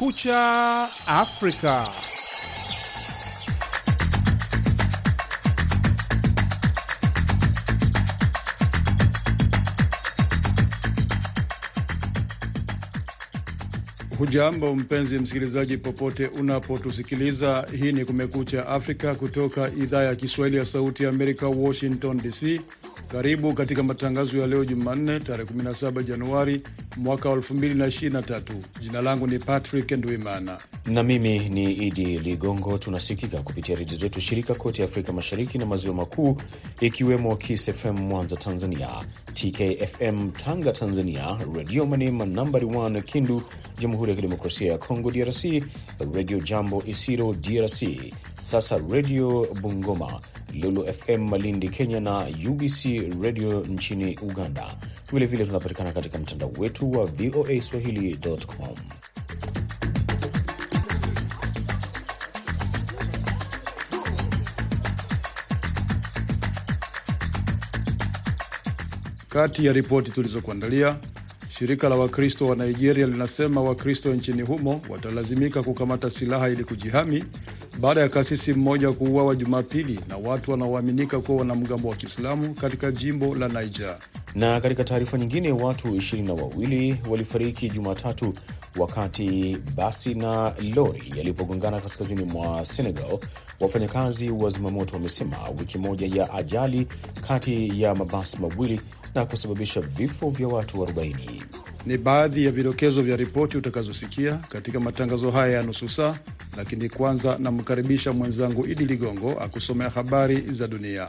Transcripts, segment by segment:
Kumekucha Afrika. Hujambo mpenzi msikilizaji, popote unapotusikiliza. Hii ni Kumekucha Afrika kutoka idhaa ya Kiswahili ya Sauti ya Amerika, Washington DC. Karibu katika matangazo ya leo Jumanne, tarehe 17 Januari mwaka 2023. Jina langu ni Patrick Ndwimana na mimi ni Idi Ligongo. Tunasikika kupitia redio zetu shirika kote Afrika Mashariki na Maziwa Makuu, ikiwemo Kiss FM Mwanza Tanzania, TKFM Tanga Tanzania, Redio Manema nambari 1 Kindu Jamhuri ya Kidemokrasia ya Kongo DRC, Redio Jambo Isiro DRC, sasa Redio Bungoma, Lulu FM Malindi Kenya na UBC Redio nchini Uganda. Vilevile tunapatikana katika mtandao wetu wa VOA Swahili.com. Kati ya ripoti tulizokuandalia, shirika la Wakristo wa Nigeria linasema Wakristo nchini humo watalazimika kukamata silaha ili kujihami baada ya kasisi mmoja kuuawa Jumapili na watu wanaoaminika kuwa wanamgambo wa Kiislamu katika jimbo la Niger. Na katika taarifa nyingine, watu ishirini na wawili walifariki Jumatatu wakati basi na lori yalipogongana kaskazini mwa Senegal. Wafanyakazi wa zimamoto wamesema wiki moja ya ajali kati ya mabasi mawili na kusababisha vifo vya watu 40. Ni baadhi ya vidokezo vya ripoti utakazosikia katika matangazo haya ya nusu saa, lakini kwanza namkaribisha mwenzangu Idi Ligongo akusomea habari za dunia.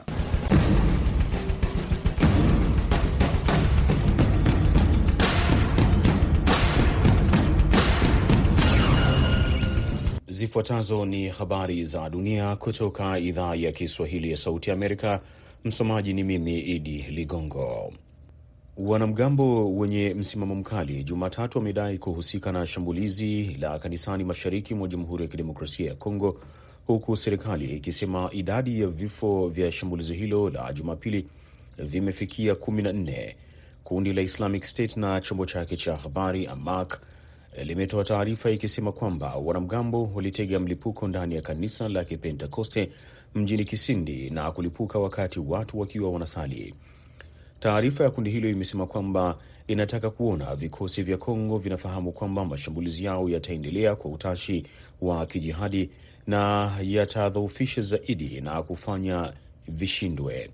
Zifuatazo ni habari za dunia kutoka idhaa ya Kiswahili ya Sauti ya Amerika. Msomaji ni mimi Idi Ligongo. Wanamgambo wenye msimamo mkali Jumatatu wamedai kuhusika na shambulizi la kanisani mashariki mwa Jamhuri ya Kidemokrasia ya Kongo, huku serikali ikisema idadi ya vifo vya shambulizi hilo la Jumapili vimefikia 14. Kundi la Islamic State na chombo chake cha habari Amaq limetoa taarifa ikisema kwamba wanamgambo walitega mlipuko ndani ya kanisa la Kipentekoste mjini Kisindi na kulipuka wakati watu wakiwa wanasali. Taarifa ya kundi hilo imesema kwamba inataka kuona vikosi vya Kongo vinafahamu kwamba mashambulizi yao yataendelea kwa utashi wa kijihadi na yatadhoofisha zaidi na kufanya vishindwe.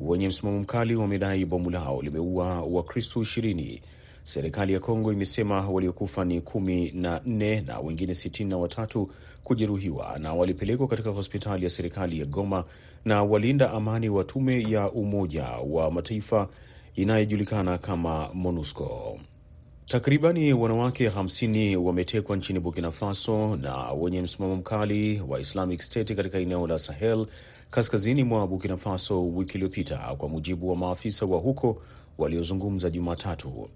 Wenye msimamo mkali wamedai bomu lao limeua Wakristo ishirini. Serikali ya Kongo imesema waliokufa ni kumi na nne na wengine sitini na watatu kujeruhiwa na walipelekwa katika hospitali ya serikali ya Goma na walinda amani wa tume ya Umoja wa Mataifa inayojulikana kama MONUSCO. Takribani wanawake 50 wametekwa nchini Burkina Faso na wenye msimamo mkali wa Islamic State katika eneo la Sahel kaskazini mwa Burkina Faso wiki iliyopita, kwa mujibu wa maafisa wa huko waliozungumza Jumatatu.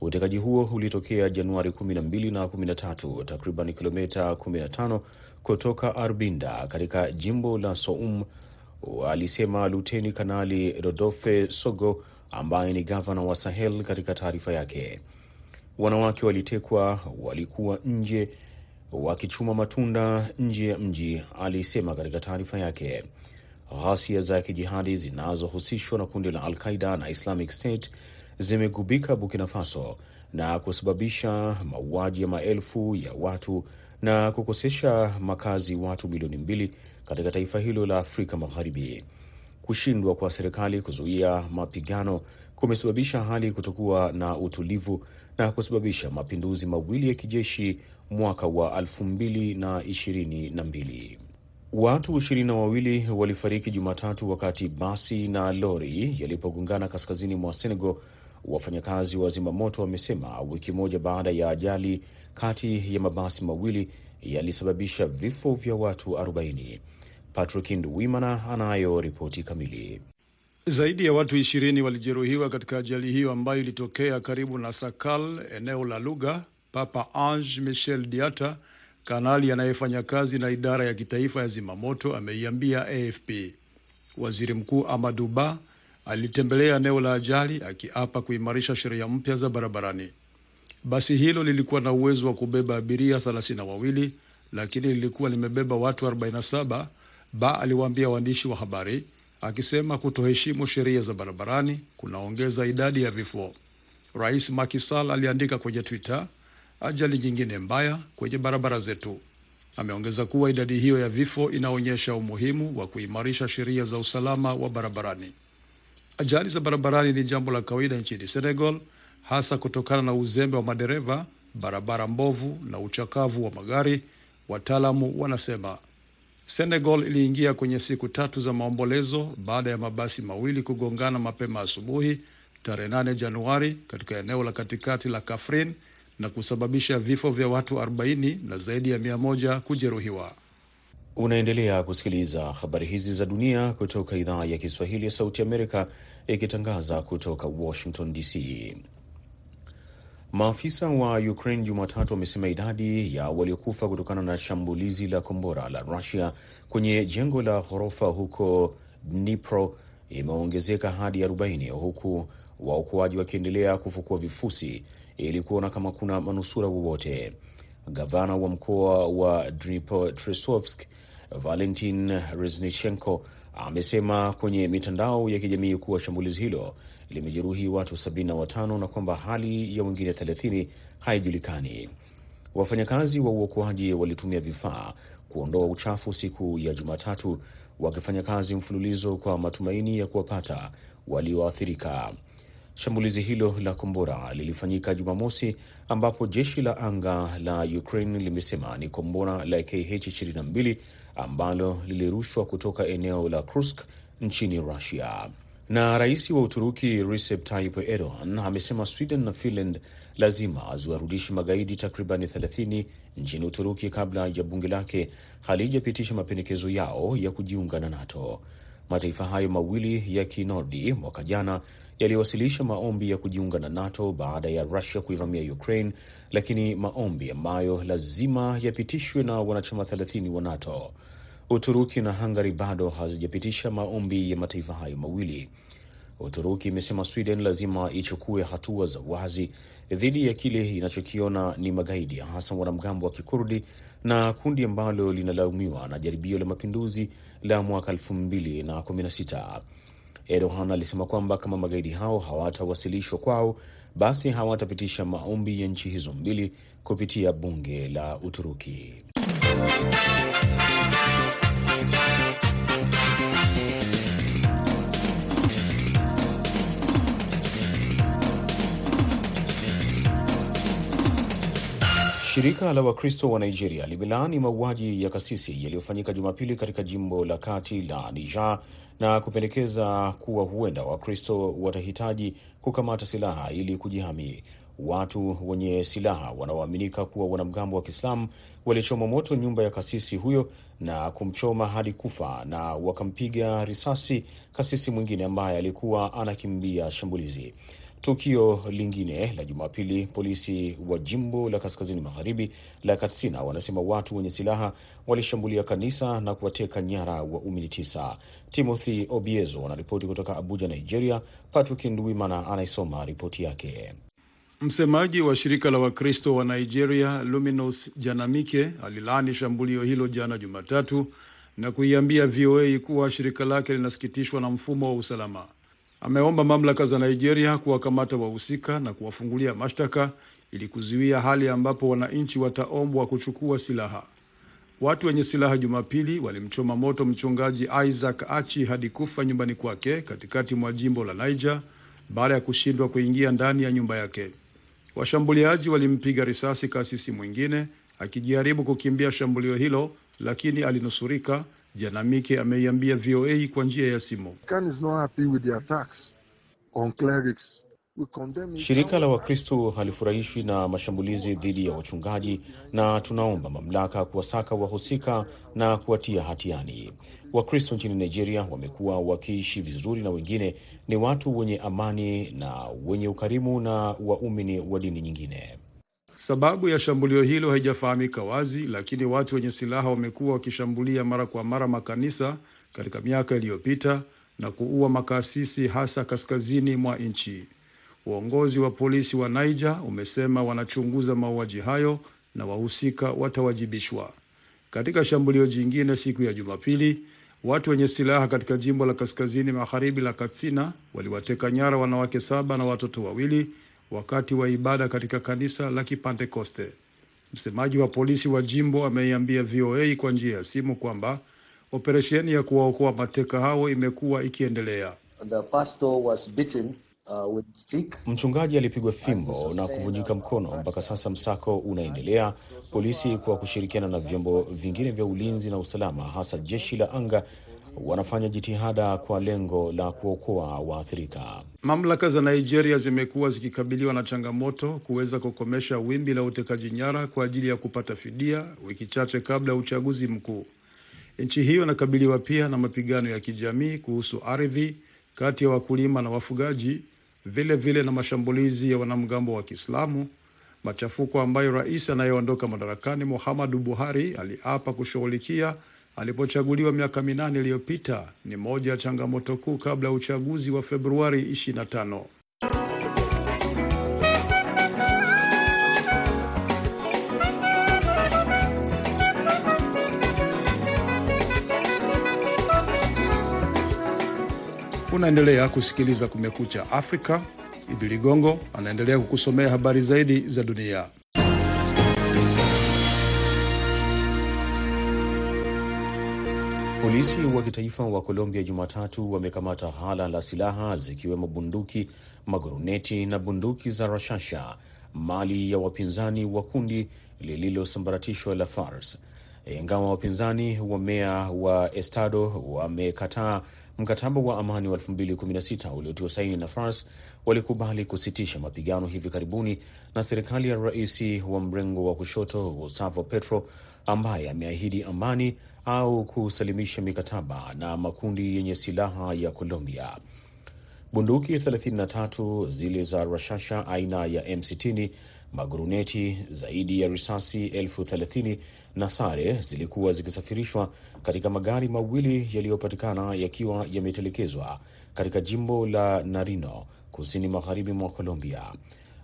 Utekaji huo ulitokea Januari 12 na 13, takriban kilomita 15 kutoka Arbinda katika jimbo la Soum, alisema Luteni Kanali Rodolphe Sogo ambaye ni gavana wa Sahel. Katika taarifa yake, wanawake walitekwa walikuwa nje wakichuma matunda nje ya mji, alisema katika taarifa yake. Ghasia za kijihadi zinazohusishwa na kundi la Al-Qaida na Islamic State zimegubika Burkina Faso na kusababisha mauaji ya maelfu ya watu na kukosesha makazi watu milioni mbili katika taifa hilo la Afrika Magharibi. Kushindwa kwa serikali kuzuia mapigano kumesababisha hali kutokuwa na utulivu na kusababisha mapinduzi mawili ya kijeshi mwaka wa elfu mbili na ishirini na mbili. Watu ishirini na wawili walifariki Jumatatu wakati basi na lori yalipogongana kaskazini mwa Senegal. Wafanyakazi wa zimamoto wamesema wiki moja baada ya ajali kati ya mabasi mawili yalisababisha vifo vya watu 40. Patrick Nduwimana anayo ripoti kamili. Zaidi ya watu ishirini walijeruhiwa katika ajali hiyo ambayo ilitokea karibu na Sakal, eneo la Luga. Papa Ange Michel Diata, kanali anayefanya kazi na idara ya kitaifa ya zimamoto, ameiambia AFP. Waziri Mkuu Amadou Ba alitembelea eneo la ajali akiapa kuimarisha sheria mpya za barabarani. Basi hilo lilikuwa na uwezo wa kubeba abiria thelathini na wawili lakini lilikuwa limebeba watu 47, Ba aliwaambia waandishi wa habari, akisema kutoheshimu sheria za barabarani kunaongeza idadi ya vifo. Rais Macky Sall aliandika kwenye Twitter, ajali nyingine mbaya kwenye barabara zetu. Ameongeza kuwa idadi hiyo ya vifo inaonyesha umuhimu wa kuimarisha sheria za usalama wa barabarani. Ajali za barabarani ni jambo la kawaida nchini Senegal, hasa kutokana na uzembe wa madereva, barabara mbovu na uchakavu wa magari, wataalamu wanasema. Senegal iliingia kwenye siku tatu za maombolezo baada ya mabasi mawili kugongana mapema asubuhi tarehe 8 Januari katika eneo la katikati la Kafrin na kusababisha vifo vya watu 40 na zaidi ya 100 kujeruhiwa. Unaendelea kusikiliza habari hizi za dunia kutoka idhaa ya Kiswahili ya Sauti Amerika ikitangaza kutoka Washington DC. Maafisa wa Ukraine Jumatatu wamesema idadi ya waliokufa kutokana na shambulizi la kombora la Rusia kwenye jengo la ghorofa huko Dnipro imeongezeka hadi 40 huku waokoaji wakiendelea kufukua vifusi ili kuona kama kuna manusura wowote. Gavana wa mkoa wa Dnipropetrovsk Valentin Reznichenko amesema kwenye mitandao ya kijamii kuwa shambulizi hilo limejeruhi watu 75 na kwamba hali ya wengine 30 haijulikani. Wafanyakazi wa uokoaji walitumia vifaa kuondoa uchafu siku ya Jumatatu, wakifanya kazi mfululizo kwa matumaini ya kuwapata walioathirika. Shambulizi hilo la kombora lilifanyika Jumamosi, ambapo jeshi la anga la Ukraine limesema ni kombora la Kh-22 ambalo lilirushwa kutoka eneo la Kursk nchini Rusia. Na rais wa Uturuki Recep Tayyip Erdogan amesema Sweden na Finland lazima ziwarudishi magaidi takribani 30 nchini Uturuki kabla ya bunge lake halijapitisha mapendekezo yao ya kujiunga na NATO. Mataifa hayo mawili ya Kinordi mwaka jana yaliwasilisha maombi ya kujiunga na NATO baada ya Rusia kuivamia Ukraine, lakini maombi ambayo lazima yapitishwe na wanachama 30 wa NATO. Uturuki na Hungary bado hazijapitisha maombi ya mataifa hayo mawili. Uturuki imesema Sweden lazima ichukue hatua za wazi dhidi ya kile inachokiona ni magaidi, hasa wanamgambo wa Kikurdi na kundi ambalo linalaumiwa na jaribio la mapinduzi la mwaka 2016. Erdogan alisema kwamba kama magaidi hao hawatawasilishwa kwao, basi hawatapitisha maombi ya nchi hizo mbili kupitia bunge la Uturuki. Shirika la Wakristo wa Nigeria limelaani mauaji ya kasisi yaliyofanyika Jumapili katika jimbo la kati la Niger na kupendekeza kuwa huenda Wakristo watahitaji kukamata silaha ili kujihami. Watu wenye silaha wanaoaminika kuwa wanamgambo wa Kiislamu walichoma moto nyumba ya kasisi huyo na kumchoma hadi kufa na wakampiga risasi kasisi mwingine ambaye alikuwa anakimbia shambulizi. Tukio lingine la Jumapili, polisi wa jimbo la kaskazini magharibi la Katsina wanasema watu wenye silaha walishambulia kanisa na kuwateka nyara waumini tisa. Timothy Obiezo anaripoti kutoka Abuja, Nigeria. Patrick Ndwimana anaisoma ripoti yake. Msemaji wa shirika la Wakristo wa Nigeria Luminous Janamike alilaani shambulio hilo jana Jumatatu na kuiambia VOA kuwa shirika lake linasikitishwa na mfumo wa usalama. Ameomba mamlaka za Nigeria kuwakamata wahusika na kuwafungulia mashtaka ili kuzuia hali ambapo wananchi wataombwa kuchukua silaha. Watu wenye silaha Jumapili walimchoma moto mchungaji Isaac Achi hadi kufa nyumbani kwake katikati mwa jimbo la Niger baada ya kushindwa kuingia ndani ya nyumba yake. Washambuliaji walimpiga risasi kasisi mwingine akijaribu kukimbia shambulio hilo, lakini alinusurika. Janamike ameiambia VOA kwa njia ya simu. Shirika la Wakristo halifurahishwi na mashambulizi dhidi ya wachungaji na tunaomba mamlaka kuwasaka wahusika na kuwatia hatiani. Wakristo nchini Nigeria wamekuwa wakiishi vizuri na wengine ni watu wenye amani na wenye ukarimu na waumini wa dini nyingine. Sababu ya shambulio hilo haijafahamika wazi, lakini watu wenye silaha wamekuwa wakishambulia mara kwa mara makanisa katika miaka iliyopita na kuua makasisi hasa kaskazini mwa nchi. Uongozi wa polisi wa Niger umesema wanachunguza mauaji hayo na wahusika watawajibishwa. Katika shambulio jingine siku ya Jumapili, watu wenye silaha katika jimbo la kaskazini magharibi la Katsina waliwateka nyara wanawake saba na watoto wawili wakati wa ibada katika kanisa la Kipentekoste. Msemaji wa polisi wa jimbo ameiambia VOA kwa njia ya simu kwamba operesheni ya kuwaokoa mateka hao imekuwa ikiendelea. The pastor was beaten, uh, with stick. Mchungaji alipigwa fimbo na kuvunjika mkono. Mpaka sasa msako unaendelea. Polisi kwa kushirikiana na vyombo vingine vya ulinzi na usalama, hasa jeshi la anga, wanafanya jitihada kwa lengo la kuokoa waathirika. Mamlaka za Nigeria zimekuwa zikikabiliwa na changamoto kuweza kukomesha wimbi la utekaji nyara kwa ajili ya kupata fidia, wiki chache kabla ya uchaguzi mkuu. Nchi hiyo inakabiliwa pia na mapigano ya kijamii kuhusu ardhi kati ya wakulima na wafugaji, vile vile na mashambulizi ya wanamgambo wa Kiislamu, machafuko ambayo rais anayeondoka madarakani Muhammadu Buhari aliapa kushughulikia alipochaguliwa miaka minane iliyopita ni moja ya changamoto kuu kabla ya uchaguzi wa Februari 25. Unaendelea kusikiliza Kumekucha Afrika. Idi Ligongo anaendelea kukusomea habari zaidi za dunia. Polisi wa kitaifa wa Colombia Jumatatu wamekamata ghala la silaha zikiwemo bunduki, maguruneti na bunduki za rashasha, mali ya wapinzani wa kundi lililosambaratishwa la FARC. Ingawa wapinzani wa meya wa Estado wamekataa mkataba wa amani wa 2016 uliotiwa saini na FARC, walikubali kusitisha mapigano hivi karibuni na serikali ya rais wa mrengo wa kushoto Gustavo Petro ambaye ameahidi amani au kusalimisha mikataba na makundi yenye silaha ya Colombia. Bunduki 33 zile za rashasha aina ya M60, maguruneti zaidi ya risasi elfu thelathini na sare zilikuwa zikisafirishwa katika magari mawili yaliyopatikana yakiwa yametelekezwa katika jimbo la Narino, kusini magharibi mwa Colombia.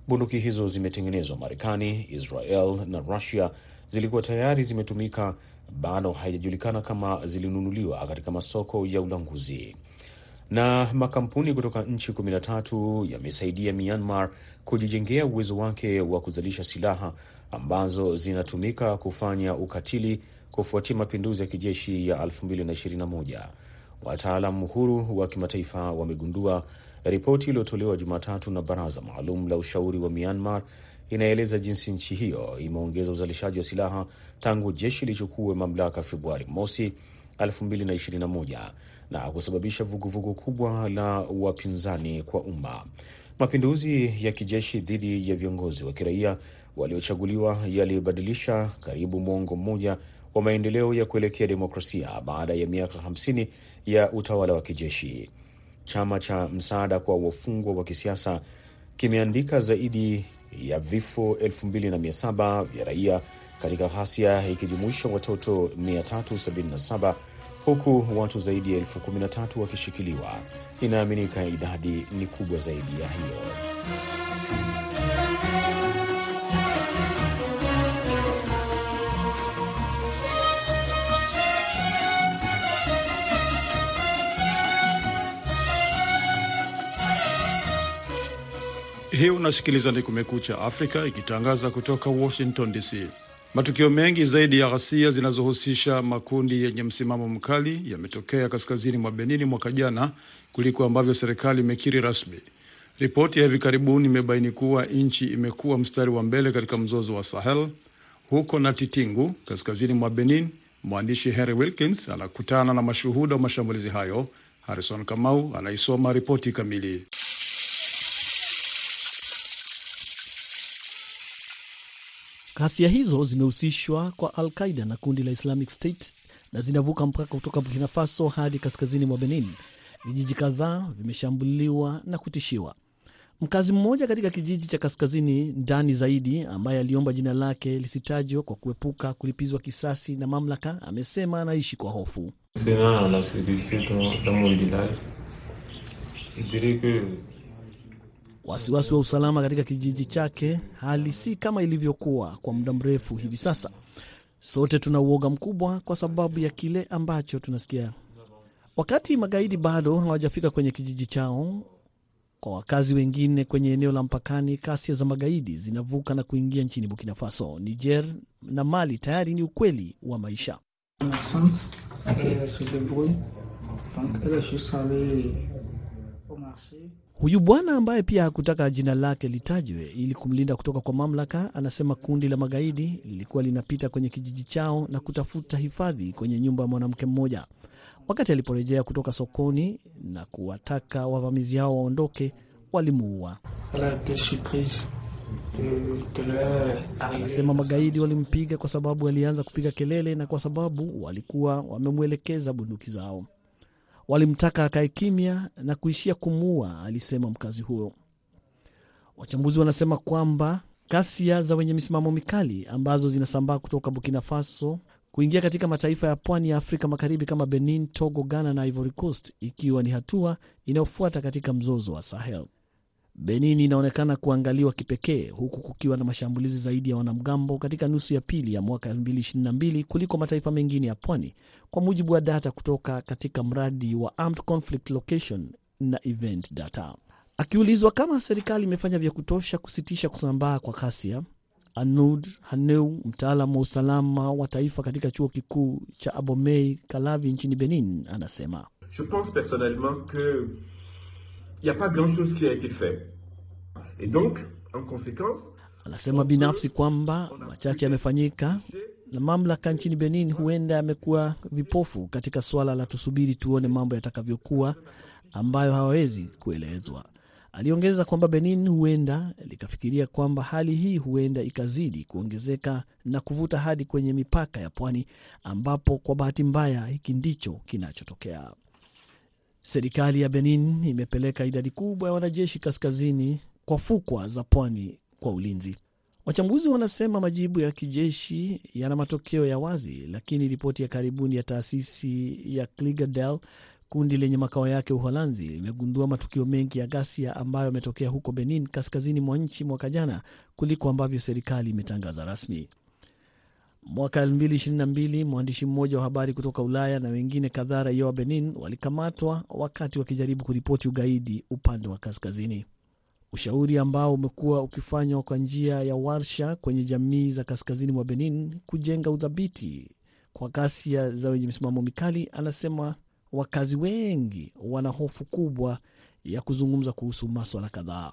Bunduki hizo zimetengenezwa Marekani, Israel na Rusia. Zilikuwa tayari zimetumika, bado haijajulikana kama zilinunuliwa katika masoko ya ulanguzi. Na makampuni kutoka nchi 13 yamesaidia Myanmar kujijengea uwezo wake wa kuzalisha silaha ambazo zinatumika kufanya ukatili kufuatia mapinduzi ya kijeshi ya 2021. Wataalam huru wa kimataifa wamegundua. Ripoti iliyotolewa Jumatatu na baraza maalum la ushauri wa Myanmar inaeleza jinsi nchi hiyo imeongeza uzalishaji wa silaha tangu jeshi lichukue mamlaka Februari mosi 2021 na kusababisha vuguvugu kubwa la wapinzani kwa umma. Mapinduzi ya kijeshi dhidi ya viongozi wa kiraia waliochaguliwa yalibadilisha karibu mwongo mmoja wa maendeleo ya kuelekea demokrasia baada ya miaka 50 ya utawala wa kijeshi. Chama cha msaada kwa wafungwa wa kisiasa kimeandika zaidi ya vifo 2700 vya raia katika ghasia ikijumuisha watoto 377 huku watu zaidi ya elfu 13 wakishikiliwa. Inaaminika idadi ni kubwa zaidi ya hiyo. Hii unasikiliza ni Kumekucha Afrika ikitangaza kutoka Washington DC. Matukio mengi zaidi ya ghasia zinazohusisha makundi yenye msimamo mkali yametokea kaskazini mwa Benini mwaka jana kuliko ambavyo serikali imekiri rasmi. Ripoti ya hivi karibuni imebaini kuwa nchi imekuwa mstari wa mbele katika mzozo wa Sahel. Huko Natitingu, kaskazini mwa Benin, mwandishi Henry Wilkins anakutana na mashuhuda wa mashambulizi hayo. Harrison Kamau anaisoma ripoti kamili. Ghasia hizo zimehusishwa kwa Al Qaida na kundi la Islamic State na zinavuka mpaka kutoka Burkina Faso hadi kaskazini mwa Benin. Vijiji kadhaa vimeshambuliwa na kutishiwa. Mkazi mmoja katika kijiji cha kaskazini ndani zaidi, ambaye aliomba jina lake lisitajwa kwa kuepuka kulipizwa kisasi na mamlaka, amesema anaishi kwa hofu. Wasiwasi wa usalama katika kijiji chake. Hali si kama ilivyokuwa kwa muda mrefu hivi sasa. Sote tuna uoga mkubwa kwa sababu ya kile ambacho tunasikia. Wakati magaidi bado hawajafika kwenye kijiji chao, kwa wakazi wengine kwenye eneo la mpakani, kasia za magaidi zinavuka na kuingia nchini Burkina Faso, Niger na Mali tayari ni ukweli wa maisha. Huyu bwana ambaye pia hakutaka jina lake litajwe ili kumlinda kutoka kwa mamlaka, anasema kundi la magaidi lilikuwa linapita kwenye kijiji chao na kutafuta hifadhi kwenye nyumba ya mwanamke mmoja. Wakati aliporejea kutoka sokoni na kuwataka wavamizi hao waondoke, walimuua. Anasema magaidi walimpiga kwa sababu alianza kupiga kelele na kwa sababu walikuwa wamemwelekeza bunduki zao. Walimtaka akae kimya na kuishia kumuua, alisema mkazi huyo. Wachambuzi wanasema kwamba ghasia za wenye misimamo mikali ambazo zinasambaa kutoka Burkina Faso kuingia katika mataifa ya pwani ya Afrika Magharibi kama Benin, Togo, Ghana na Ivory Coast, ikiwa ni hatua inayofuata katika mzozo wa Sahel. Benin inaonekana kuangaliwa kipekee huku kukiwa na mashambulizi zaidi ya wanamgambo katika nusu ya pili ya mwaka 2022 kuliko mataifa mengine ya pwani, kwa mujibu wa data kutoka katika mradi wa Armed Conflict Location na Event Data. Akiulizwa kama serikali imefanya vya kutosha kusitisha kusambaa kwa ghasia, Anud Haneu, mtaalamu wa usalama wa taifa katika chuo kikuu cha Abomey Kalavi nchini Benin, anasema Je pense personnellement que n'y a pas grand-chose qui a été fait. Et donc, en conséquence, anasema binafsi kwamba machache yamefanyika na mamlaka nchini Benin huenda yamekuwa vipofu katika suala la tusubiri tuone mambo yatakavyokuwa, ambayo hawawezi kuelezwa. Aliongeza kwamba Benin huenda likafikiria kwamba hali hii huenda ikazidi kuongezeka na kuvuta hadi kwenye mipaka ya pwani, ambapo kwa bahati mbaya hiki ndicho kinachotokea. Serikali ya Benin imepeleka idadi kubwa ya wanajeshi kaskazini kwa fukwa za pwani kwa ulinzi. Wachambuzi wanasema majibu ya kijeshi yana matokeo ya wazi, lakini ripoti ya karibuni ya taasisi ya Kligadel, kundi lenye makao yake Uholanzi, limegundua matukio mengi ya ghasia ambayo yametokea huko Benin, kaskazini mwa nchi mwaka jana kuliko ambavyo serikali imetangaza rasmi. Mwaka 2022 mwandishi mmoja wa habari kutoka Ulaya na wengine kadhaa raia wa Benin walikamatwa wakati wakijaribu kuripoti ugaidi upande wa kaskazini. Ushauri ambao umekuwa ukifanywa kwa njia ya warsha kwenye jamii za kaskazini mwa Benin kujenga udhabiti kwa ghasia za wenye misimamo mikali, anasema wakazi wengi wana hofu kubwa ya kuzungumza kuhusu maswala kadhaa.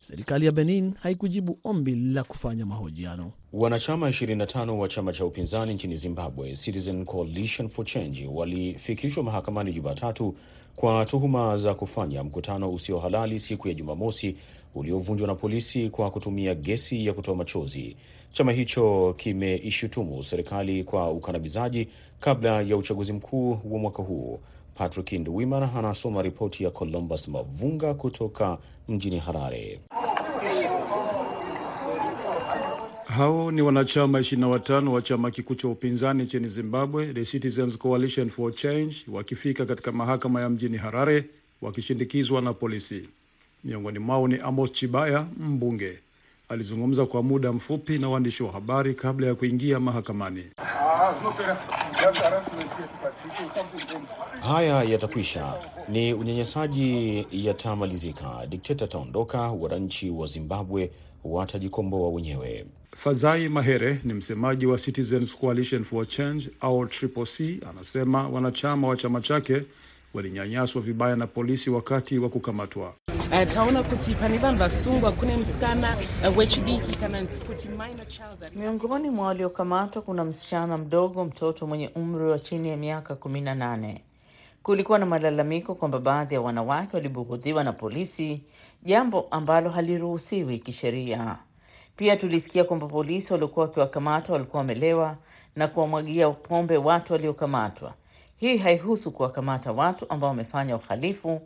Serikali ya Benin haikujibu ombi la kufanya mahojiano. Wanachama 25 wa chama cha upinzani nchini Zimbabwe, Citizen Coalition for Change, walifikishwa mahakamani Jumatatu kwa tuhuma za kufanya mkutano usio halali siku ya Jumamosi uliovunjwa na polisi kwa kutumia gesi ya kutoa machozi. Chama hicho kimeishutumu serikali kwa ukandamizaji kabla ya uchaguzi mkuu wa mwaka huu. Patrick Nduwimana anasoma ripoti ya Columbus Mavunga kutoka mjini Harare. Hao ni wanachama 25 wa chama kikuu cha upinzani nchini Zimbabwe, The Citizens Coalition for Change, wakifika katika mahakama ya mjini Harare wakishindikizwa na polisi. Miongoni mwao ni Amos Chibaya, mbunge. Alizungumza kwa muda mfupi na waandishi wa habari kabla ya kuingia mahakamani. Haya yatakwisha, ni unyanyasaji yatamalizika, dikteta ataondoka, wananchi wa Zimbabwe watajikomboa wenyewe. Fazai Mahere ni msemaji wa Citizens Coalition for Change au Triple C, anasema wanachama wa chama chake walinyanyaswa vibaya na polisi wakati wa kukamatwa. Uh, taona kuti pane vanhu vasungwa kune musikana uh, wechidiki kana kuti minor child ari Miongoni mwa waliokamatwa kuna msichana mdogo, mtoto mwenye umri wa chini ya miaka kumi na nane. Kulikuwa na malalamiko kwamba baadhi ya wanawake walibughudhiwa na polisi, jambo ambalo haliruhusiwi kisheria. Pia tulisikia kwamba polisi waliokuwa wakiwakamata walikuwa wamelewa na kuwamwagia pombe watu waliokamatwa. Hii haihusu kuwakamata watu ambao wamefanya uhalifu,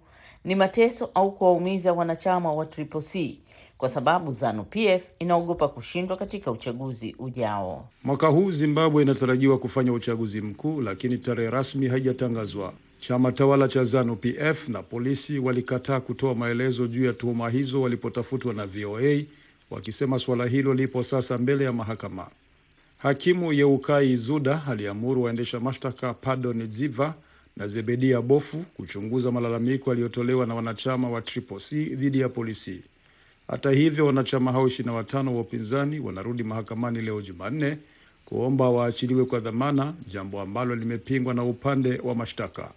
ni mateso au kuwaumiza wanachama wa Triple C kwa sababu ZANU PF inaogopa kushindwa katika uchaguzi ujao. Mwaka huu Zimbabwe inatarajiwa kufanya uchaguzi mkuu, lakini tarehe rasmi haijatangazwa. Chama tawala cha ZANU PF na polisi walikataa kutoa maelezo juu ya tuhuma hizo walipotafutwa na VOA, wakisema suala hilo lipo sasa mbele ya mahakama. Hakimu Yeukai Zuda aliamuru waendesha mashtaka Pardon Ziva na Zebedia Bofu kuchunguza malalamiko yaliyotolewa na wanachama wa Triple C dhidi ya polisi. Hata hivyo, wanachama hao ishirini na watano wa upinzani wanarudi mahakamani leo Jumanne kuomba waachiliwe kwa dhamana, jambo ambalo limepingwa na upande wa mashtaka.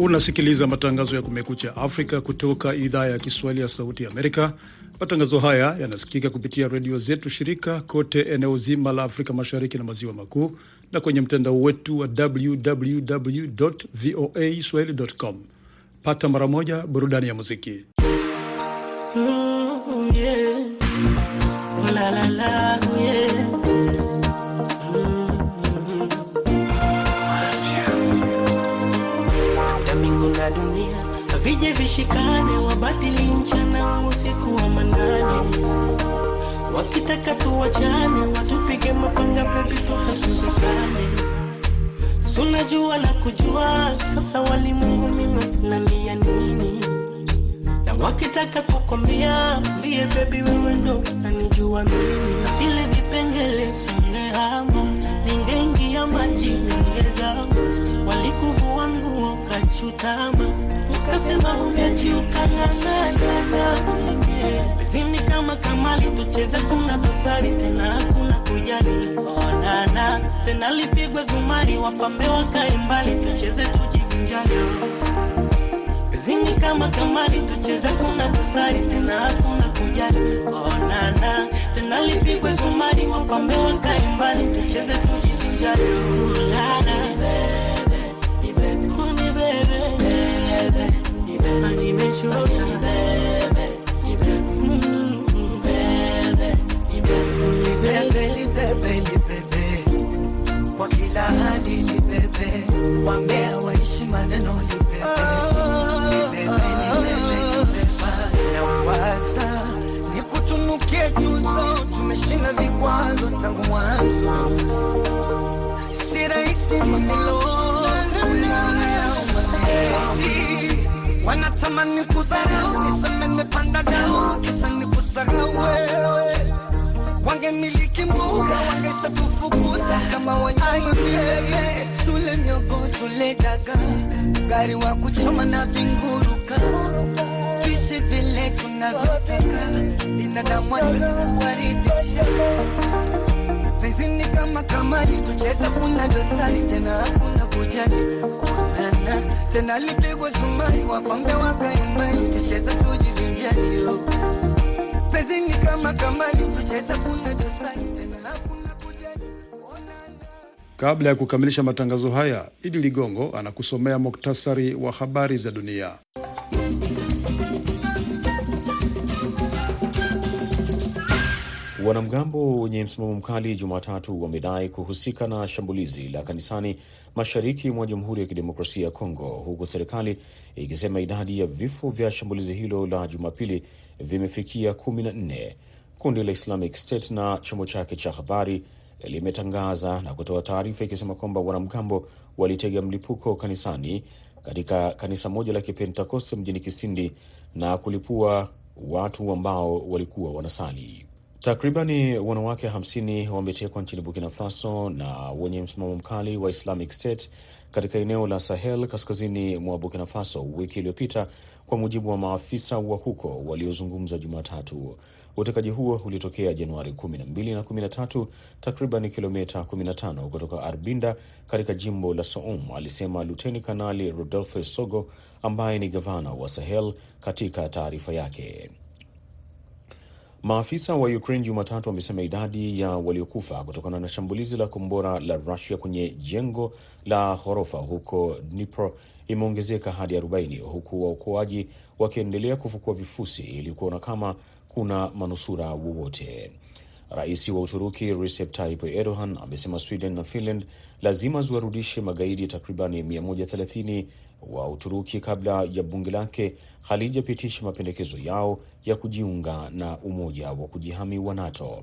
Unasikiliza matangazo ya Kumekucha Afrika kutoka idhaa ya Kiswahili ya Sauti Amerika. Matangazo haya yanasikika kupitia redio zetu shirika kote eneo zima la Afrika Mashariki na Maziwa Makuu, na kwenye mtandao wetu wa www voa swahili.com. Pata mara moja burudani ya muziki. Vije vishikane, wabadili mchana usiku wa manane, wakitaka tuwachane, watupige mapanga pepi suna jua la kujua sasa, walimwengu mimi tunaambia nini? Na wakitaka kukwambia mbie, bebi wewe ndo nanijua ukasema umeachi ukang'ang'ana zini kama kamali tucheze, kuna dosari tena hakuna kujali. Onana tena, lipigwe zumari wapambe wakae mbali, tucheze tujivinjali zini kama kamali tucheze, kuna dosari tena hakuna kujali. Onana tena, lipigwe zumari wapambe wakae mbali, tucheze tujivinjali tumeshinda vikwazo tangu mwanzo, si rahisi wanatamani kudharau, niseme nimepanda dau, kisa ni kusahau wewe wangemiliki mbuga wangesha tufukuza kama wanyama. Tule miogo tule daga, gari wa kuchoma na vinguruka, tuishi vile tunavyotaka, binadamu hatuwezi kuwaridhisha. Penzi kama kamani, tucheza kuna dosari tena hakuna kujali kuonana tena, lipigwa sumari, wapambe wakaimbani, tucheza tujivinjaio, yo penzi ni kama kamani, tucheza kuna dosari tena hakuna kujali. Kabla ya kukamilisha matangazo haya, Idi Ligongo anakusomea muktasari wa habari za dunia. Wanamgambo wenye msimamo mkali Jumatatu wamedai kuhusika na shambulizi la kanisani mashariki mwa Jamhuri ya Kidemokrasia ya Kongo, huku serikali ikisema idadi ya vifo vya shambulizi hilo la Jumapili vimefikia kumi na nne. Kundi la Islamic State na chombo chake cha habari limetangaza na kutoa taarifa ikisema kwamba wanamgambo walitega mlipuko kanisani katika kanisa moja la Kipentekoste mjini Kisindi na kulipua watu ambao walikuwa wanasali. Takribani wanawake 50 wametekwa nchini Burkina Faso na wenye msimamo mkali wa Islamic State katika eneo la Sahel kaskazini mwa Burkina Faso wiki iliyopita, kwa mujibu wa maafisa wa huko waliozungumza Jumatatu. Utekaji huo ulitokea Januari 12 na 13, takriban kilomita 15 kutoka Arbinda katika jimbo la Soum, alisema Luteni Kanali Rodolphe Sogo ambaye ni gavana wa Sahel katika taarifa yake. Maafisa wa Ukraine Jumatatu wamesema idadi ya waliokufa kutokana na shambulizi la kombora la Rusia kwenye jengo la ghorofa huko Dnipro imeongezeka hadi 40 huku waokoaji wakiendelea kufukua vifusi ili kuona kama kuna manusura wowote. Rais wa Uturuki Recep Tayyip Erdogan amesema Sweden na Finland lazima ziwarudishe magaidi takribani 130 wa Uturuki kabla ya bunge lake halijapitisha mapendekezo yao ya kujiunga na umoja wa kujihami wa NATO.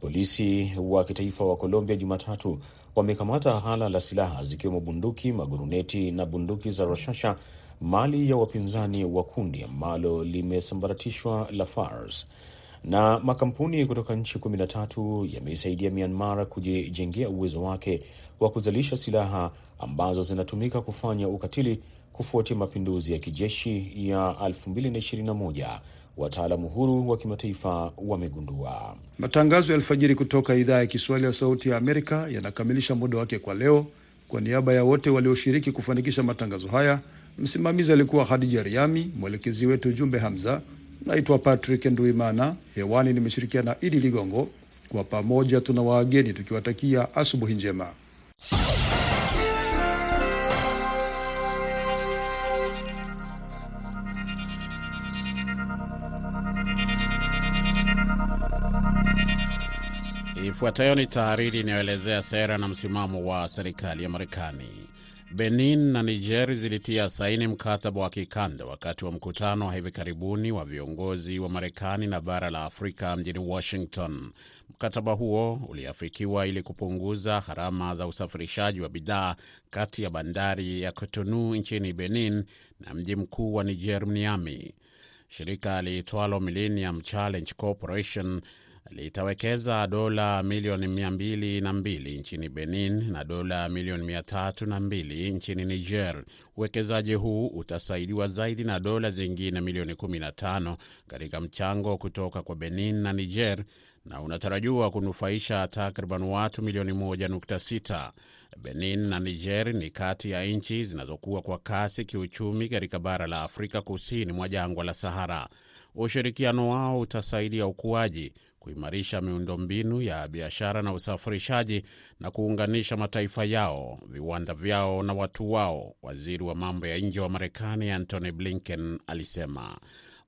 Polisi wa kitaifa wa Colombia Jumatatu wamekamata hala la silaha zikiwemo bunduki, maguruneti na bunduki za rashasha, mali ya wapinzani wa kundi ambalo limesambaratishwa la FARC na makampuni kutoka nchi kumi na tatu yameisaidia Myanmar kujijengea uwezo wake wa kuzalisha silaha ambazo zinatumika kufanya ukatili kufuatia mapinduzi ya kijeshi ya 2021 wataalamu huru wa kimataifa wamegundua. Matangazo ya alfajiri kutoka idhaa ya Kiswahili ya Sauti ya Amerika yanakamilisha muda wake kwa leo. Kwa niaba ya wote walioshiriki kufanikisha matangazo haya, msimamizi alikuwa Hadija Riami, mwelekezi wetu Jumbe Hamza. Naitwa Patrick Nduimana, hewani nimeshirikiana na Idi Ligongo. Kwa pamoja tuna waageni tukiwatakia asubuhi njema. Ifuatayo ni tahariri inayoelezea sera na msimamo wa serikali ya Marekani. Benin na Niger zilitia saini mkataba wa kikanda wakati wa mkutano wa hivi karibuni wa viongozi wa Marekani na bara la Afrika mjini Washington. Mkataba huo uliafikiwa ili kupunguza gharama za usafirishaji wa bidhaa kati ya bandari ya Cotonou nchini Benin na mji mkuu wa Niger, Niamey. Shirika liitwalo Millennium Challenge Corporation litawekeza dola milioni 202 nchini Benin na dola milioni 302 nchini Niger. Uwekezaji huu utasaidiwa zaidi na dola zingine milioni 15 katika mchango kutoka kwa Benin na Niger na unatarajiwa kunufaisha takriban watu milioni 1.6. Benin na Niger ni kati ya nchi zinazokuwa kwa kasi kiuchumi katika bara la Afrika kusini mwa jangwa la Sahara. Ushirikiano wao utasaidia ukuaji kuimarisha miundombinu ya biashara na usafirishaji na kuunganisha mataifa yao, viwanda vyao na watu wao, waziri wa mambo ya nje wa Marekani Antony Blinken alisema.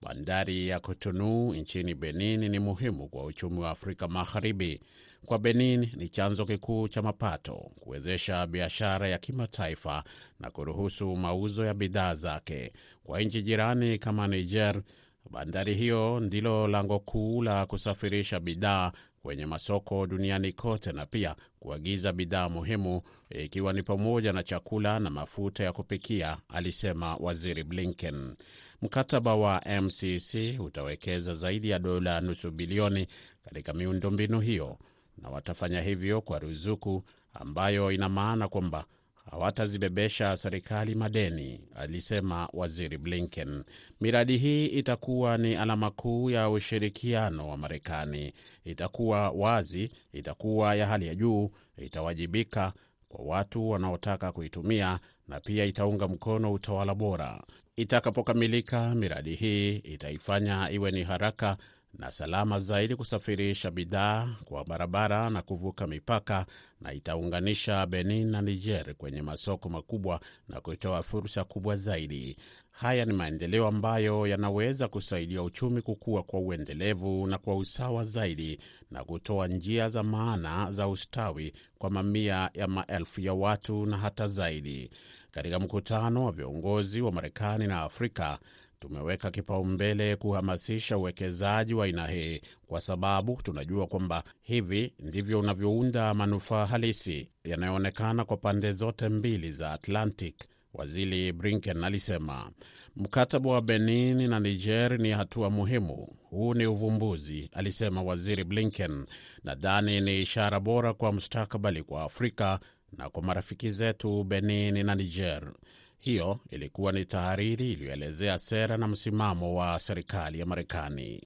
Bandari ya Cotonou nchini Benin ni muhimu kwa uchumi wa Afrika Magharibi. Kwa Benin ni chanzo kikuu cha mapato, kuwezesha biashara ya kimataifa na kuruhusu mauzo ya bidhaa zake. Kwa nchi jirani kama Niger, bandari hiyo ndilo lango kuu la kusafirisha bidhaa kwenye masoko duniani kote na pia kuagiza bidhaa muhimu ikiwa ni pamoja na chakula na mafuta ya kupikia, alisema Waziri Blinken. Mkataba wa MCC utawekeza zaidi ya dola nusu bilioni katika miundombinu hiyo na watafanya hivyo kwa ruzuku ambayo ina maana kwamba hawatazibebesha serikali madeni, alisema Waziri Blinken. Miradi hii itakuwa ni alama kuu ya ushirikiano wa Marekani. Itakuwa wazi, itakuwa ya hali ya juu, itawajibika kwa watu wanaotaka kuitumia na pia itaunga mkono utawala bora. Itakapokamilika, miradi hii itaifanya iwe ni haraka na salama zaidi kusafirisha bidhaa kwa barabara na kuvuka mipaka, na itaunganisha Benin na Niger kwenye masoko makubwa na kutoa fursa kubwa zaidi. Haya ni maendeleo ambayo yanaweza kusaidia uchumi kukua kwa uendelevu na kwa usawa zaidi na kutoa njia za maana za ustawi kwa mamia ya maelfu ya watu na hata zaidi. Katika mkutano wa viongozi wa Marekani na Afrika tumeweka kipaumbele kuhamasisha uwekezaji wa aina hii kwa sababu tunajua kwamba hivi ndivyo unavyounda manufaa halisi yanayoonekana kwa pande zote mbili za Atlantic, Waziri Blinken alisema. Mkataba wa Benin na Niger ni hatua muhimu. Huu ni uvumbuzi, alisema Waziri Blinken. Nadhani ni ishara bora kwa mustakabali kwa Afrika na kwa marafiki zetu Benin na Niger. Hiyo ilikuwa ni tahariri iliyoelezea sera na msimamo wa serikali ya Marekani.